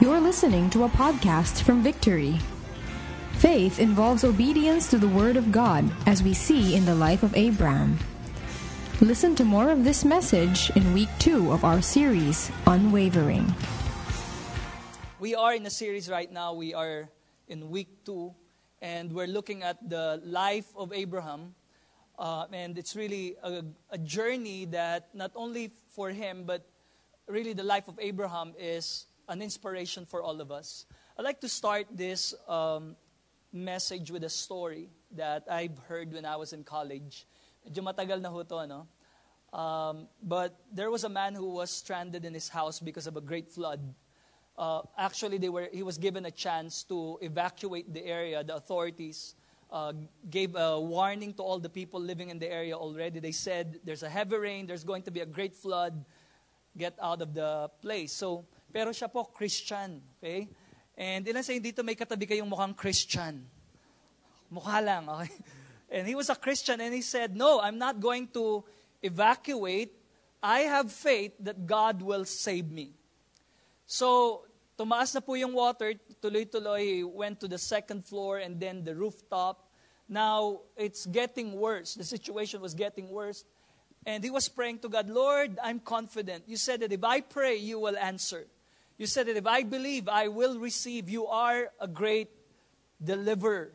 You're listening to a podcast from Victory. Faith involves obedience to the Word of God, as we see in the life of Abraham. Listen to more of this message in week two of our series, Unwavering. We are in a series right now. We are in week two, and we're looking at the life of Abraham. Uh, and it's really a, a journey that not only for him, but really the life of Abraham is an inspiration for all of us. I'd like to start this um, message with a story that I've heard when I was in college. Medyo matagal na ho to, no? Um, but there was a man who was stranded in his house because of a great flood. Uh, actually, they were, he was given a chance to evacuate the area. The authorities uh, gave a warning to all the people living in the area already. They said, There's a heavy rain, there's going to be a great flood, get out of the place. So, pero siya po, Christian. Okay? And ilan sa dito may katabi kayong mukhang Christian? Mukha lang, okay? And he was a Christian and he said, No, I'm not going to evacuate. I have faith that God will save me. So, tumaas na po yung water, tuloy-tuloy, went to the second floor and then the rooftop. Now, it's getting worse. The situation was getting worse. And he was praying to God, Lord, I'm confident. You said that if I pray, you will answer. You said that if I believe, I will receive. You are a great deliverer.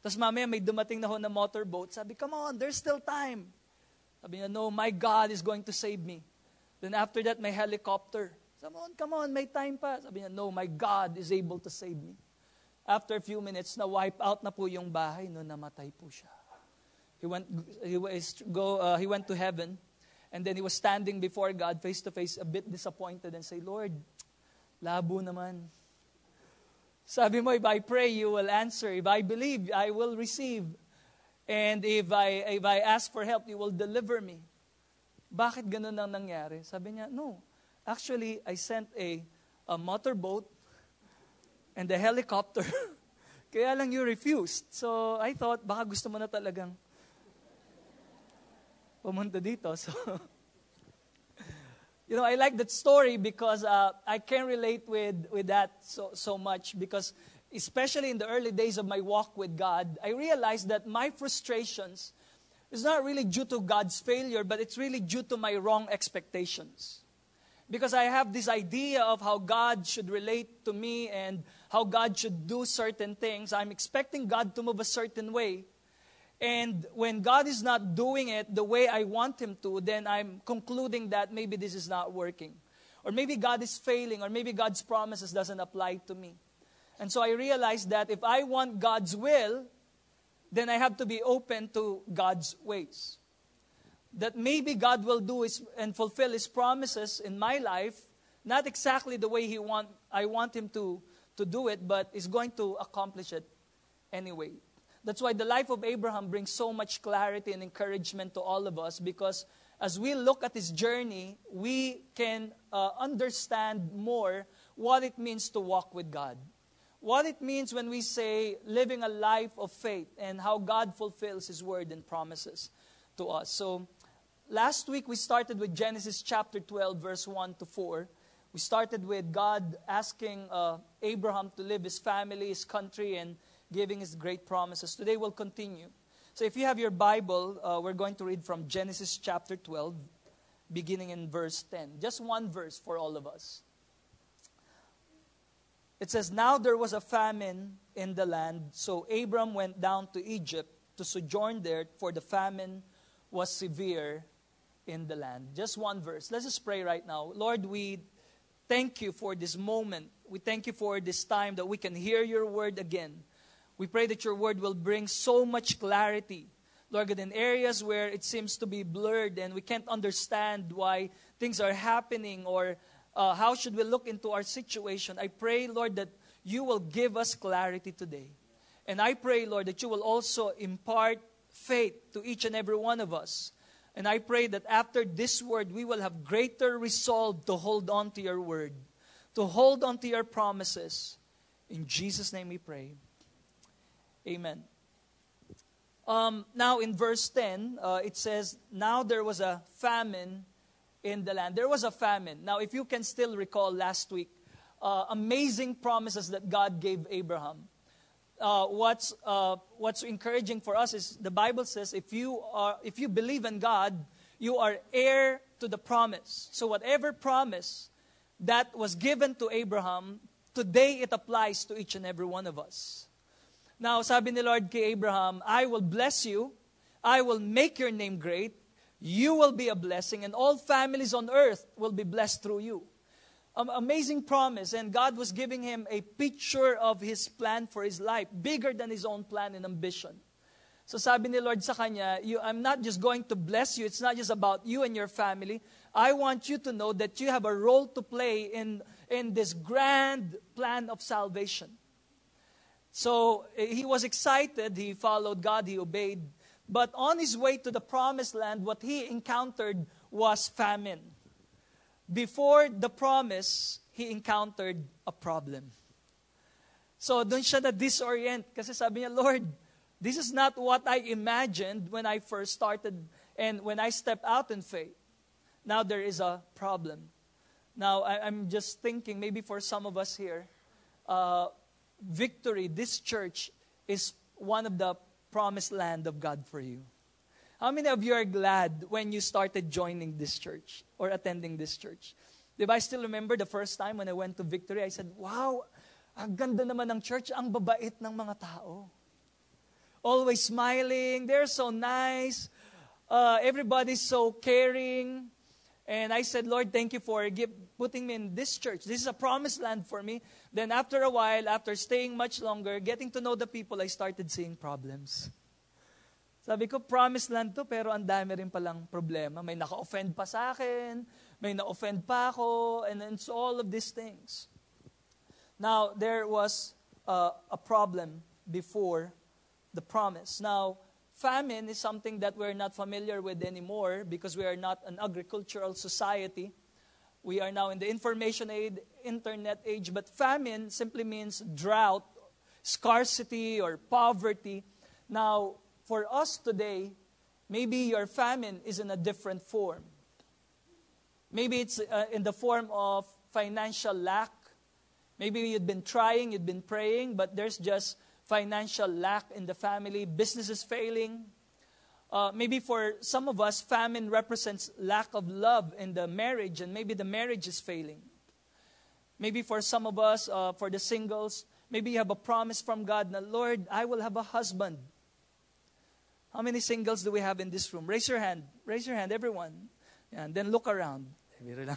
Tapos mamaya may dumating na ho na motorboat. Sabi, come on, there's still time. Sabi niya, no, my God is going to save me. Then after that, may helicopter. Come on, come on, may time pa. Sabi niya, no, my God is able to save me. After a few minutes, na wipe out na po yung bahay, no, namatay po siya. He went, he, was, go, uh, he went to heaven, and then he was standing before God face to face, a bit disappointed, and say, Lord, labo naman. Sabi mo, if I pray, you will answer. If I believe, I will receive. And if I, if I ask for help, you will deliver me. Bakit ganun ang nangyari? Sabi niya, no. Actually, I sent a, a motorboat and a helicopter. Kaya lang you refused. So I thought, baka gusto mo na talagang pumunta dito. So, you know, I like that story because uh, I can relate with, with that so, so much because especially in the early days of my walk with God, I realized that my frustrations is not really due to God's failure, but it's really due to my wrong expectations. Because I have this idea of how God should relate to me and how God should do certain things. I'm expecting God to move a certain way. And when God is not doing it the way I want Him to, then I'm concluding that maybe this is not working. Or maybe God is failing, or maybe God's promises doesn't apply to me. And so I realized that if I want God's will, then I have to be open to God's ways. That maybe God will do his, and fulfill His promises in my life, not exactly the way he want, I want Him to, to do it, but is going to accomplish it anyway. That's why the life of Abraham brings so much clarity and encouragement to all of us because as we look at his journey, we can uh, understand more what it means to walk with God. What it means when we say living a life of faith and how God fulfills his word and promises to us. So, last week we started with Genesis chapter 12, verse 1 to 4. We started with God asking uh, Abraham to leave his family, his country, and giving his great promises. Today we'll continue. So if you have your Bible, uh, we're going to read from Genesis chapter 12, beginning in verse 10. Just one verse for all of us. It says, Now there was a famine in the land, so Abram went down to Egypt to sojourn there, for the famine was severe in the land. Just one verse. Let's just pray right now. Lord, we thank you for this moment. We thank you for this time that we can hear your word again. We pray that your word will bring so much clarity. Lord God, in areas where it seems to be blurred and we can't understand why things are happening or uh, how should we look into our situation, I pray, Lord, that you will give us clarity today. And I pray, Lord, that you will also impart faith to each and every one of us. And I pray that after this word, we will have greater resolve to hold on to your word, to hold on to your promises. In Jesus' name we pray. Amen. Um, now, in verse 10, uh, it says, Now there was a famine in the land. There was a famine. Now, if you can still recall last week, uh, amazing promises that God gave Abraham. Uh, what's, uh, what's encouraging for us is the Bible says if you, are, if you believe in God, you are heir to the promise. So, whatever promise that was given to Abraham, today it applies to each and every one of us. Now, sabi ni Lord kay Abraham, I will bless you, I will make your name great, you will be a blessing, and all families on earth will be blessed through you um, amazing promise, and God was giving him a picture of his plan for his life, bigger than his own plan and ambition. So sabi ni Lord sa kanya, you, I'm not just going to bless you. It's not just about you and your family. I want you to know that you have a role to play in, in this grand plan of salvation. So eh, he was excited. He followed God. He obeyed. But on his way to the promised land, what he encountered was famine before the promise, he encountered a problem. So doon siya na disorient kasi sabi niya, Lord, this is not what I imagined when I first started and when I stepped out in faith. Now there is a problem. Now I, am just thinking, maybe for some of us here, uh, victory, this church is one of the promised land of God for you. How many of you are glad when you started joining this church or attending this church? Diba, I still remember the first time when I went to Victory, I said, wow, ang ganda naman ng church, ang babait ng mga tao. Always smiling, they're so nice, uh, everybody's so caring. And I said, Lord, thank you for give, putting me in this church. This is a promised land for me. Then after a while, after staying much longer, getting to know the people, I started seeing problems. Sabi ko, promised land to, pero ang dami rin palang problema. May naka-offend pa sa akin, may na-offend pa ako, and it's all of these things. Now, there was uh, a problem before the promise. Now, famine is something that we're not familiar with anymore because we are not an agricultural society. We are now in the information age, internet age, but famine simply means drought, scarcity, or poverty. Now, for us today, maybe your famine is in a different form. Maybe it's uh, in the form of financial lack. Maybe you've been trying, you've been praying, but there's just financial lack in the family, business is failing. Uh, maybe for some of us, famine represents lack of love in the marriage, and maybe the marriage is failing. Maybe for some of us, uh, for the singles, maybe you have a promise from God, that Lord, I will have a husband. How many singles do we have in this room? Raise your hand. Raise your hand, everyone. And then look around. Lang.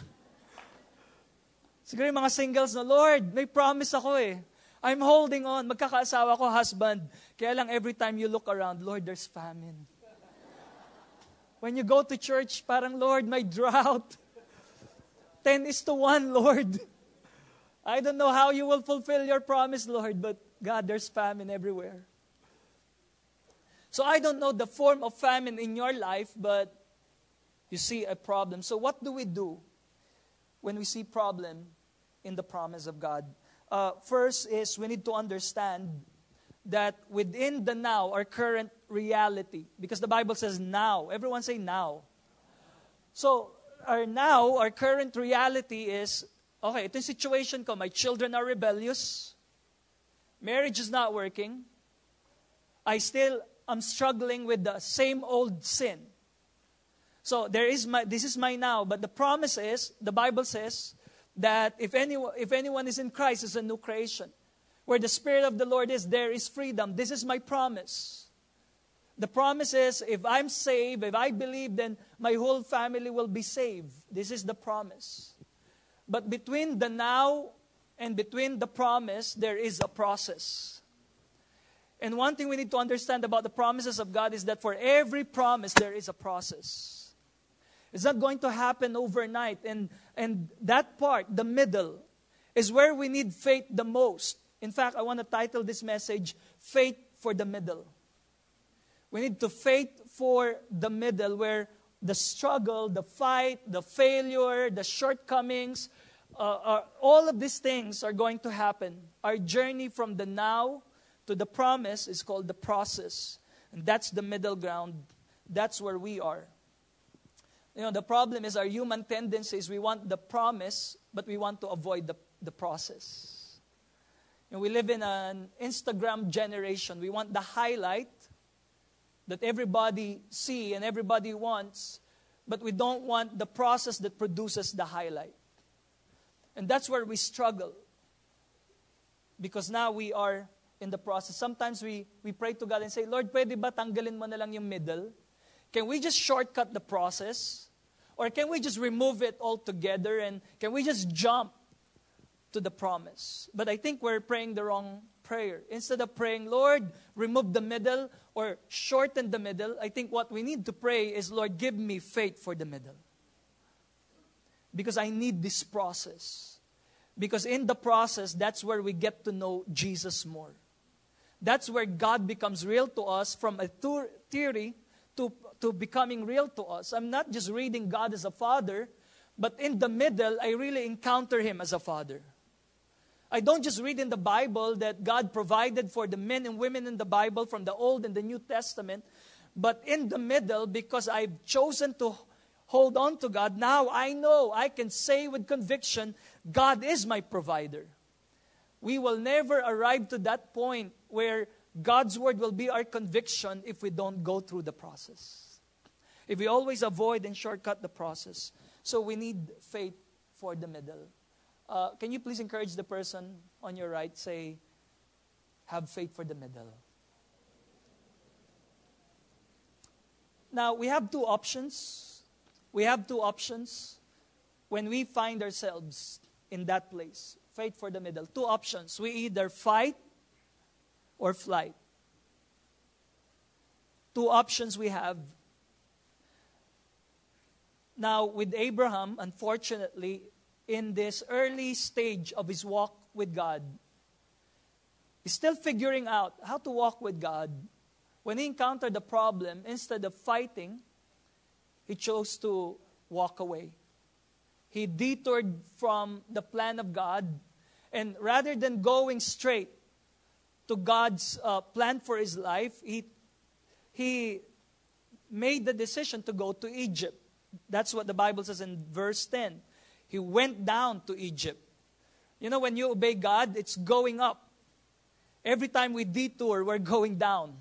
Siguro yung mga singles na, Lord, may promise ako eh. I'm holding on. Magkakaasawa ko, husband. Kaya lang every time you look around, Lord, there's famine. When you go to church, parang, Lord, my drought. Ten is to one, Lord. I don't know how you will fulfill your promise, Lord, but God, there's famine everywhere. So I don't know the form of famine in your life, but you see a problem. So what do we do when we see problem in the promise of God? Uh, first is we need to understand that within the now, our current reality, because the Bible says now. Everyone say now. So our now, our current reality is, okay, ito yung situation ko. My children are rebellious. Marriage is not working. I still I'm struggling with the same old sin. So there is my, this is my now, but the promise is, the Bible says, that if anyone, if anyone is in Christ, is a new creation. Where the Spirit of the Lord is, there is freedom. This is my promise. The promise is, if I'm saved, if I believe, then my whole family will be saved. This is the promise. But between the now and between the promise, there is a process. And one thing we need to understand about the promises of God is that for every promise, there is a process. It's not going to happen overnight. And, and that part, the middle, is where we need faith the most. In fact, I want to title this message, Faith for the Middle. We need to faith for the middle, where the struggle, the fight, the failure, the shortcomings, uh, are, all of these things are going to happen. Our journey from the now to the promise is called the process. And that's the middle ground. That's where we are. You know, the problem is our human tendencies. We want the promise, but we want to avoid the, the process. And we live in an Instagram generation. We want the highlight that everybody see and everybody wants, but we don't want the process that produces the highlight. And that's where we struggle. Because now we are in the process. Sometimes we, we pray to God and say, Lord, pwede ba tanggalin mo na lang yung middle? Can we just shortcut the process? Or can we just remove it altogether and can we just jump to the promise? But I think we're praying the wrong prayer. Instead of praying, Lord, remove the middle or shorten the middle, I think what we need to pray is, Lord, give me faith for the middle. Because I need this process. Because in the process, that's where we get to know Jesus more. That's where God becomes real to us from a theory to, to becoming real to us. I'm not just reading God as a father, but in the middle, I really encounter Him as a father. I don't just read in the Bible that God provided for the men and women in the Bible from the Old and the New Testament, but in the middle, because I've chosen to hold on to God, now I know I can say with conviction, God is my provider. We will never arrive to that point where God's word will be our conviction if we don't go through the process. If we always avoid and shortcut the process. So we need faith for the middle. Uh, can you please encourage the person on your right? Say, have faith for the middle. Now, we have two options. We have two options when we find ourselves in that place. Faith for the middle. Two options. We either fight or flight. Two options we have. Now, with Abraham, unfortunately, in this early stage of his walk with God, he's still figuring out how to walk with God. When he encountered the problem, instead of fighting, he chose to walk away. He detoured from the plan of God, and rather than going straight to God's uh, plan for his life, he, he made the decision to go to Egypt. That's what the Bible says in verse 10. He went down to Egypt. You know, when you obey God, it's going up. Every time we detour, we're going down.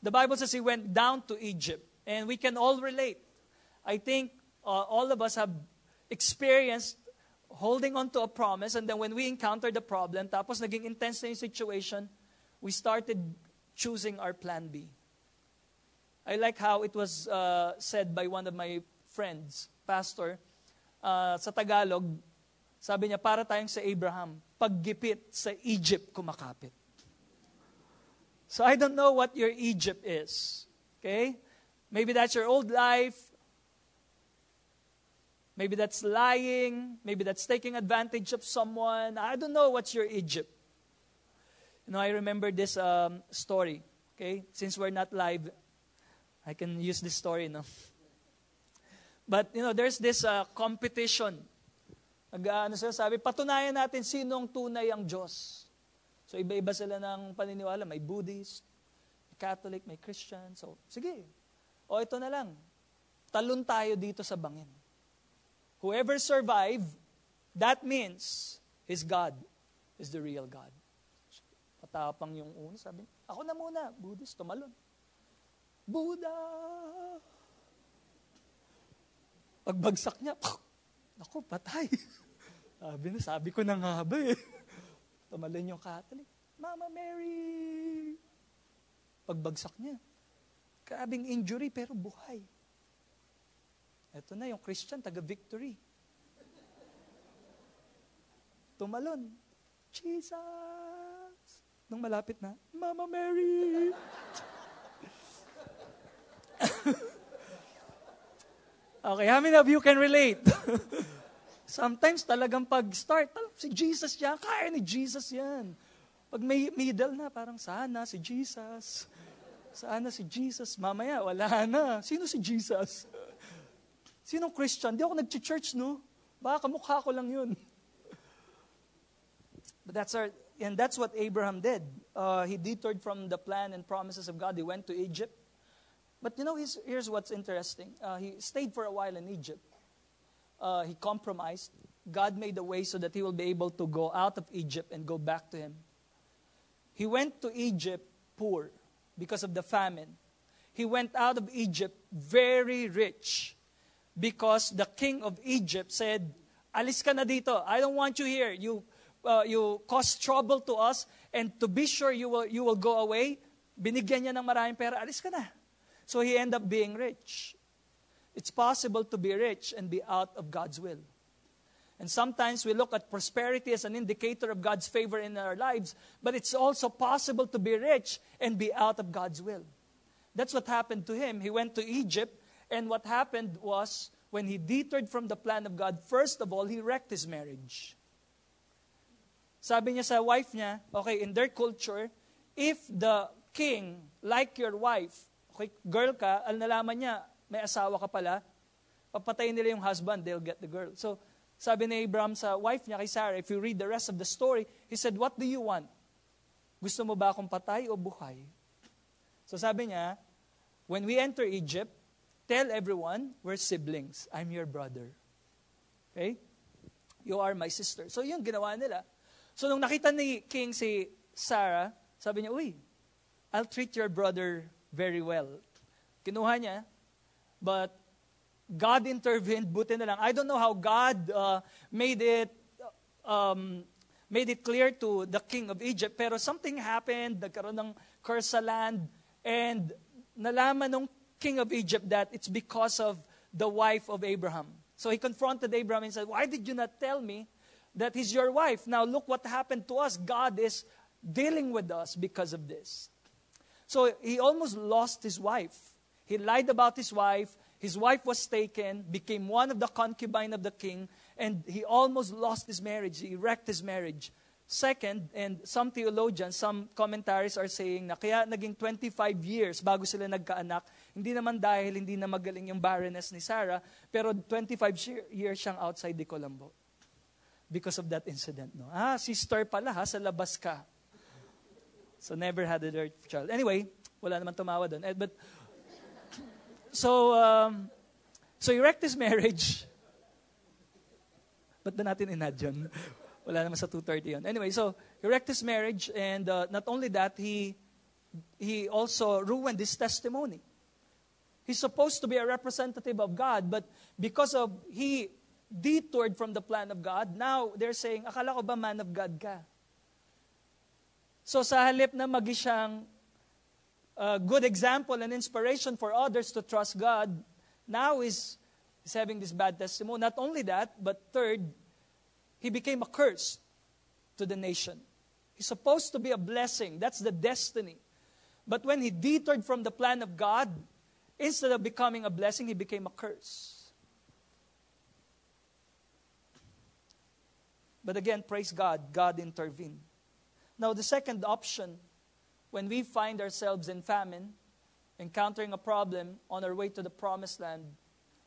The Bible says he went down to Egypt, and we can all relate. I think uh, all of us have experienced holding on to a promise, and then when we encountered the problem, tapos naging intense na situation, we started choosing our plan B. I like how it was uh, said by one of my friends, pastor, uh, sa Tagalog, sabi niya, para tayong sa Abraham, paggipit sa Egypt kumakapit. So I don't know what your Egypt is. Okay? Maybe that's your old life. Maybe that's lying. Maybe that's taking advantage of someone. I don't know what's your Egypt. You know, I remember this um, story. Okay? Since we're not live, I can use this story, no? But, you know, there's this uh, competition. Nag, uh, ano sila sabi, patunayan natin sinong tunay ang Diyos. So, iba-iba sila ng paniniwala. May Buddhist, may Catholic, may Christian. So, sige. O, ito na lang. Talon tayo dito sa bangin. Whoever survive, that means his God is the real God. Patapang yung una, sabi, ako na muna, Buddhist, tumalon. Buddha! Pagbagsak niya, ako, patay. sabi na, sabi ko na nga ba eh. Tumalon yung Catholic. Mama Mary! Pagbagsak niya, grabing injury pero buhay. Ito na yung Christian, taga-victory. Tumalon. Jesus! Nung malapit na, Mama Mary! Okay, how many of you can relate? Sometimes talagang pag-start, si Jesus yan, kaya ni Jesus yan. Pag may middle na, parang sana si Jesus. Sana si Jesus. Mamaya, wala na. Sino si Jesus? Sinong Christian? Di ako nag-church, no? Baka kamukha ko lang yun. But that's our, and that's what Abraham did. Uh, he detoured from the plan and promises of God. He went to Egypt. But you know, here's what's interesting. Uh, he stayed for a while in Egypt. Uh, he compromised. God made a way so that he will be able to go out of Egypt and go back to him. He went to Egypt poor because of the famine. He went out of Egypt very rich because the king of Egypt said, Alis ka na dito. I don't want you here. You, uh, you cause trouble to us. And to be sure you will, you will go away, binigyan niya ng maraming pera. Alis ka na. So he ended up being rich. It's possible to be rich and be out of God's will. And sometimes we look at prosperity as an indicator of God's favor in our lives, but it's also possible to be rich and be out of God's will. That's what happened to him. He went to Egypt, and what happened was when he detoured from the plan of God, first of all, he wrecked his marriage. Sabi niya sa wife niya, okay, in their culture, if the king, like your wife, okay, girl ka, al nalaman niya, may asawa ka pala, papatayin nila yung husband, they'll get the girl. So, sabi ni Abraham sa wife niya kay Sarah, if you read the rest of the story, he said, What do you want? Gusto mo ba akong patay o buhay? So sabi niya, when we enter Egypt, tell everyone we're siblings. I'm your brother. Okay? You are my sister. So yun ginawa nila. So nung nakita ni King si Sarah, sabi niya, Uy, I'll treat your brother very well. Kinuha niya, but God intervened, buti na lang. I don't know how God uh, made it um, made it clear to the king of Egypt, pero something happened, nagkaroon ng curse sa land, and nalaman ng king of Egypt that it's because of the wife of Abraham. So he confronted Abraham and said, Why did you not tell me that he's your wife? Now look what happened to us. God is dealing with us because of this. So he almost lost his wife. He lied about his wife. His wife was taken, became one of the concubine of the king, and he almost lost his marriage. He wrecked his marriage. Second, and some theologians, some commentaries are saying na kaya naging 25 years bago sila nagkaanak, hindi naman dahil hindi na magaling yung barrenness ni Sarah, pero 25 years siyang outside de Colombo. Because of that incident. No? Ah, sister pala ha, sa labas ka. So never had a third child. Anyway, wala naman tumawa doon. Eh, but so, um, so he wrecked his marriage. Ba't ba natin inad yun? Wala naman sa 2.30 yun. Anyway, so he wrecked his marriage and uh, not only that, he, he also ruined his testimony. He's supposed to be a representative of God, but because of he detoured from the plan of God, now they're saying, akala ko ba man of God ka? So sa halip na magi siyang a good example and inspiration for others to trust God, now is, is having this bad testimony. Not only that, but third, he became a curse to the nation. He's supposed to be a blessing. That's the destiny. But when he detoured from the plan of God, instead of becoming a blessing, he became a curse. But again, praise God, God intervened. Now, the second option when we find ourselves in famine, encountering a problem on our way to the promised land,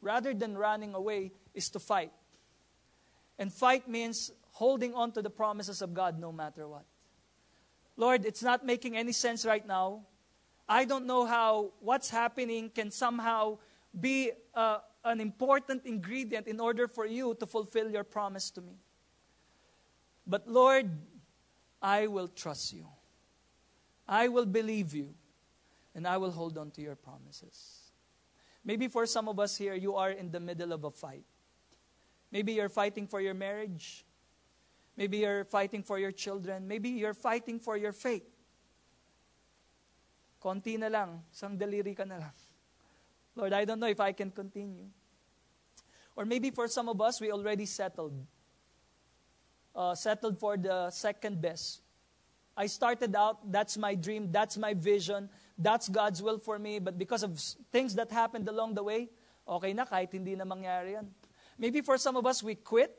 rather than running away, is to fight. And fight means holding on to the promises of God no matter what. Lord, it's not making any sense right now. I don't know how what's happening can somehow be uh, an important ingredient in order for you to fulfill your promise to me. But Lord, I will trust you. I will believe you, and I will hold on to your promises. Maybe for some of us here, you are in the middle of a fight. Maybe you're fighting for your marriage. Maybe you're fighting for your children. Maybe you're fighting for your faith. Konti na lang, isang ka na lang. Lord, I don't know if I can continue. Or maybe for some of us, we already settled. Uh, settled for the second best. I started out, that's my dream, that's my vision, that's God's will for me, but because of things that happened along the way, okay na kahit hindi na mangyari yan. Maybe for some of us, we quit,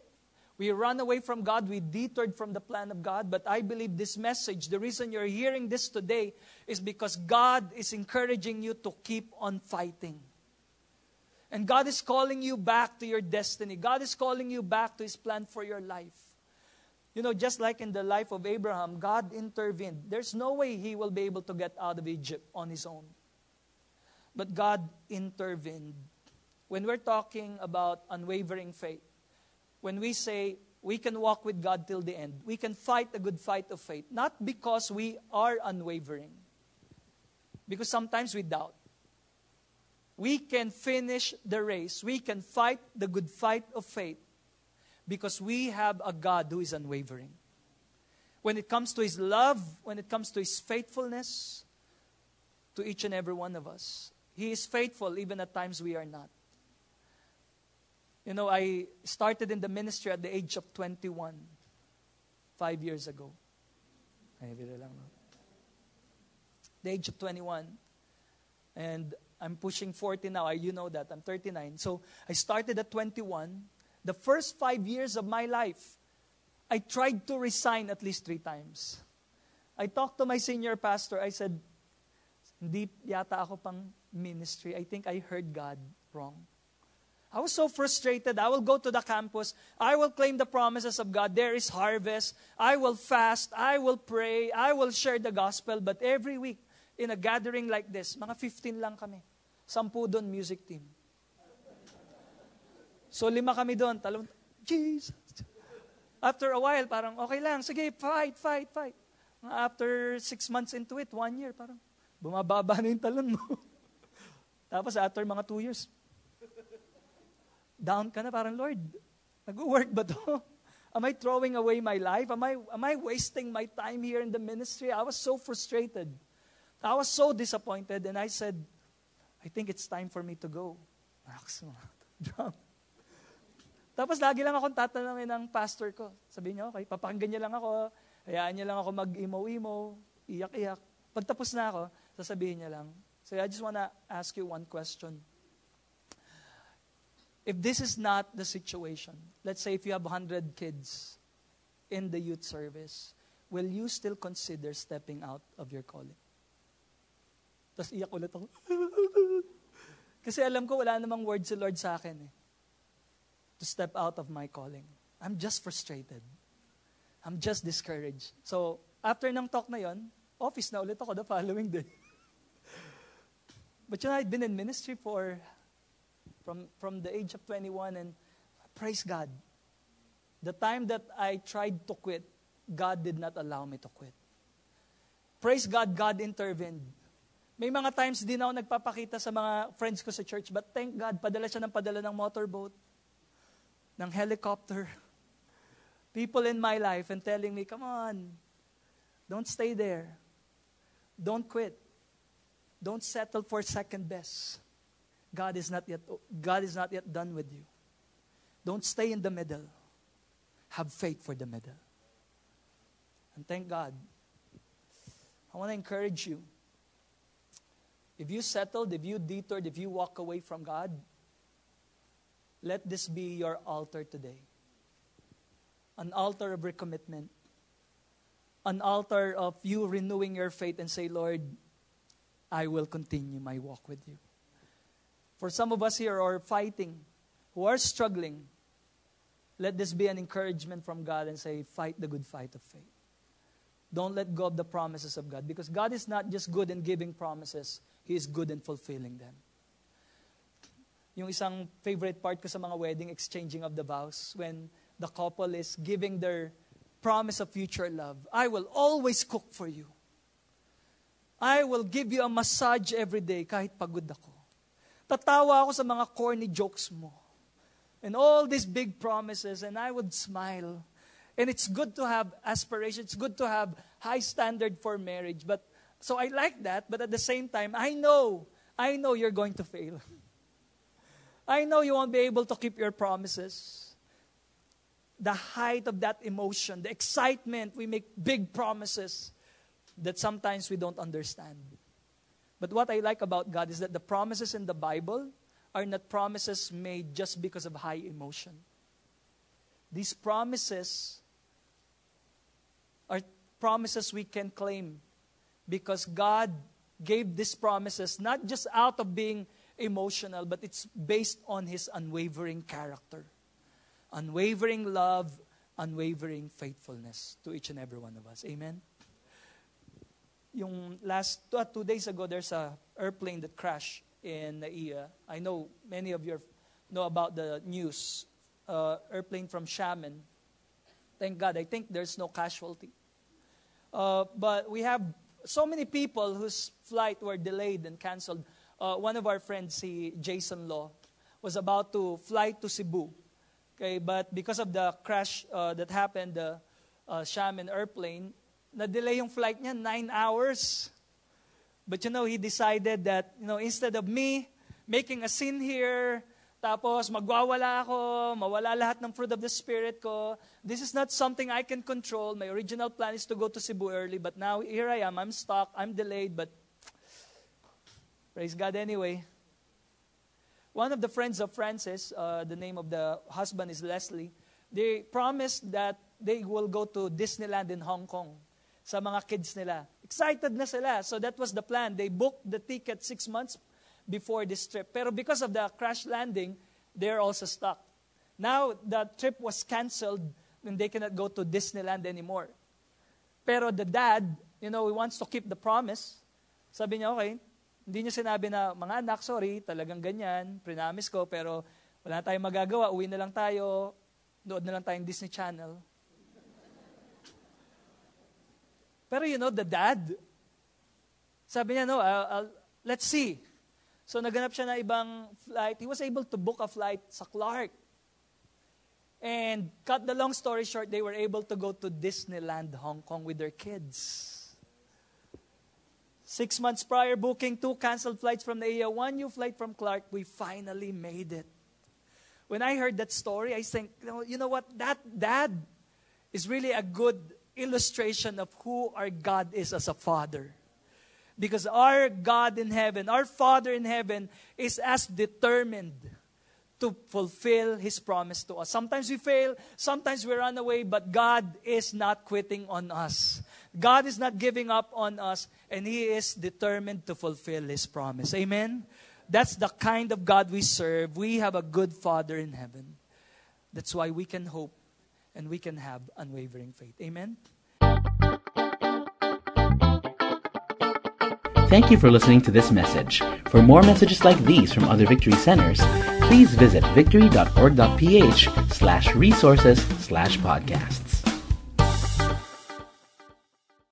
we run away from God, we detoured from the plan of God, but I believe this message, the reason you're hearing this today, is because God is encouraging you to keep on fighting. And God is calling you back to your destiny. God is calling you back to His plan for your life. You know, just like in the life of Abraham, God intervened. There's no way he will be able to get out of Egypt on his own. but God intervened. When we're talking about unwavering faith, when we say we can walk with God till the end, we can fight a good fight of faith, not because we are unwavering, because sometimes we doubt. We can finish the race, we can fight the good fight of faith because we have a God who is unwavering. When it comes to His love, when it comes to His faithfulness to each and every one of us, He is faithful even at times we are not. You know, I started in the ministry at the age of 21, five years ago. The age of 21. And I'm pushing 40 now. You know that. I'm 39. So I started at 21. The first five years of my life, I tried to resign at least three times. I talked to my senior pastor. I said, hindi yata ako pang ministry. I think I heard God wrong. I was so frustrated. I will go to the campus. I will claim the promises of God. There is harvest. I will fast. I will pray. I will share the gospel. But every week, in a gathering like this, mga 15 lang kami. Sampu doon, music team. So lima kami doon. Talong, Jesus. After a while, parang okay lang. Sige, fight, fight, fight. After six months into it, one year, parang bumababa na yung talon mo. Tapos after mga two years, down ka na, parang, Lord, nag-work ba to? Am I throwing away my life? Am I, am I wasting my time here in the ministry? I was so frustrated. I was so disappointed, and I said, I think it's time for me to go. Drunk. Tapos lagi lang akong tatanungin ng pastor ko. Sabi niya, okay, papakinggan niya lang ako, hayaan niya lang ako mag-imo-imo, iyak-iyak. Pagtapos na ako, sasabihin niya lang. So I just want to ask you one question. If this is not the situation, let's say if you have 100 kids in the youth service, will you still consider stepping out of your calling? Tapos iyak ulit ako. Kasi alam ko wala namang word si Lord sa akin eh. To step out of my calling. I'm just frustrated. I'm just discouraged. So, after ng talk na yon, office na ulit ako the following day. But you know, I'd been in ministry for from, from the age of 21, and praise God. The time that I tried to quit, God did not allow me to quit. Praise God, God intervened. May mga times din ako nagpapakita sa mga friends ko sa church, but thank God, padala siya ng padala ng motorboat, ng helicopter. People in my life and telling me, come on, don't stay there. Don't quit. Don't settle for second best. God is not yet God is not yet done with you. Don't stay in the middle. Have faith for the middle. And thank God. I want to encourage you. If you settled, if you detoured, if you walk away from God, let this be your altar today. An altar of recommitment. An altar of you renewing your faith and say, Lord, I will continue my walk with you. For some of us here who are fighting, who are struggling, let this be an encouragement from God and say, fight the good fight of faith. Don't let go of the promises of God because God is not just good in giving promises, He is good in fulfilling them. Yung isang favorite part ko sa mga wedding, exchanging of the vows, when the couple is giving their promise of future love. I will always cook for you. I will give you a massage every day kahit pagod ako. Tatawa ako sa mga corny jokes mo. And all these big promises, and I would smile. And it's good to have aspirations. It's good to have high standard for marriage. But so I like that, but at the same time, I know, I know you're going to fail. I know you won't be able to keep your promises. The height of that emotion, the excitement, we make big promises that sometimes we don't understand. But what I like about God is that the promises in the Bible are not promises made just because of high emotion. These promises are promises we can claim because God gave these promises not just out of being emotional, but it's based on His unwavering character, unwavering love, unwavering faithfulness to each and every one of us. Amen yung last two, uh, two days ago, there's a airplane that crashed in NAIA. I know many of you know about the news. Uh, airplane from Xiamen. Thank God, I think there's no casualty. Uh, but we have so many people whose flight were delayed and canceled. Uh, one of our friends, si Jason Law, was about to fly to Cebu. Okay, but because of the crash uh, that happened, the uh, Xiamen airplane, na-delay yung flight niya nine hours. But you know, he decided that, you know, instead of me making a scene here, tapos magwawala ako, mawala lahat ng fruit of the Spirit ko, this is not something I can control. My original plan is to go to Cebu early, but now here I am. I'm stuck. I'm delayed, but praise God anyway. One of the friends of Francis, uh, the name of the husband is Leslie, they promised that they will go to Disneyland in Hong Kong sa mga kids nila. Excited na sila. So that was the plan. They booked the ticket six months before this trip. Pero because of the crash landing, they're also stuck. Now, the trip was canceled and they cannot go to Disneyland anymore. Pero the dad, you know, he wants to keep the promise. Sabi niya, okay, hindi niya sinabi na, mga anak, sorry, talagang ganyan, prinamis ko, pero wala tayong magagawa, uwi na lang tayo, nood na lang tayong Disney Channel. Pero you know, the dad, sabi niya, no, I'll, I'll, let's see. So naganap siya na ibang flight. He was able to book a flight sa Clark. And cut the long story short, they were able to go to Disneyland, Hong Kong with their kids. Six months prior, booking two canceled flights from the AIA, one new flight from Clark. We finally made it. When I heard that story, I think, you know, you know what? That dad is really a good illustration of who our God is as a father. Because our God in heaven, our Father in heaven, is as determined to fulfill His promise to us. Sometimes we fail, sometimes we run away, but God is not quitting on us. God is not giving up on us, and He is determined to fulfill His promise. Amen? That's the kind of God we serve. We have a good Father in heaven. That's why we can hope and we can have unwavering faith. Amen? Thank you for listening to this message. For more messages like these from other Victory Centers, please visit victory.org.ph slash resources slash podcasts.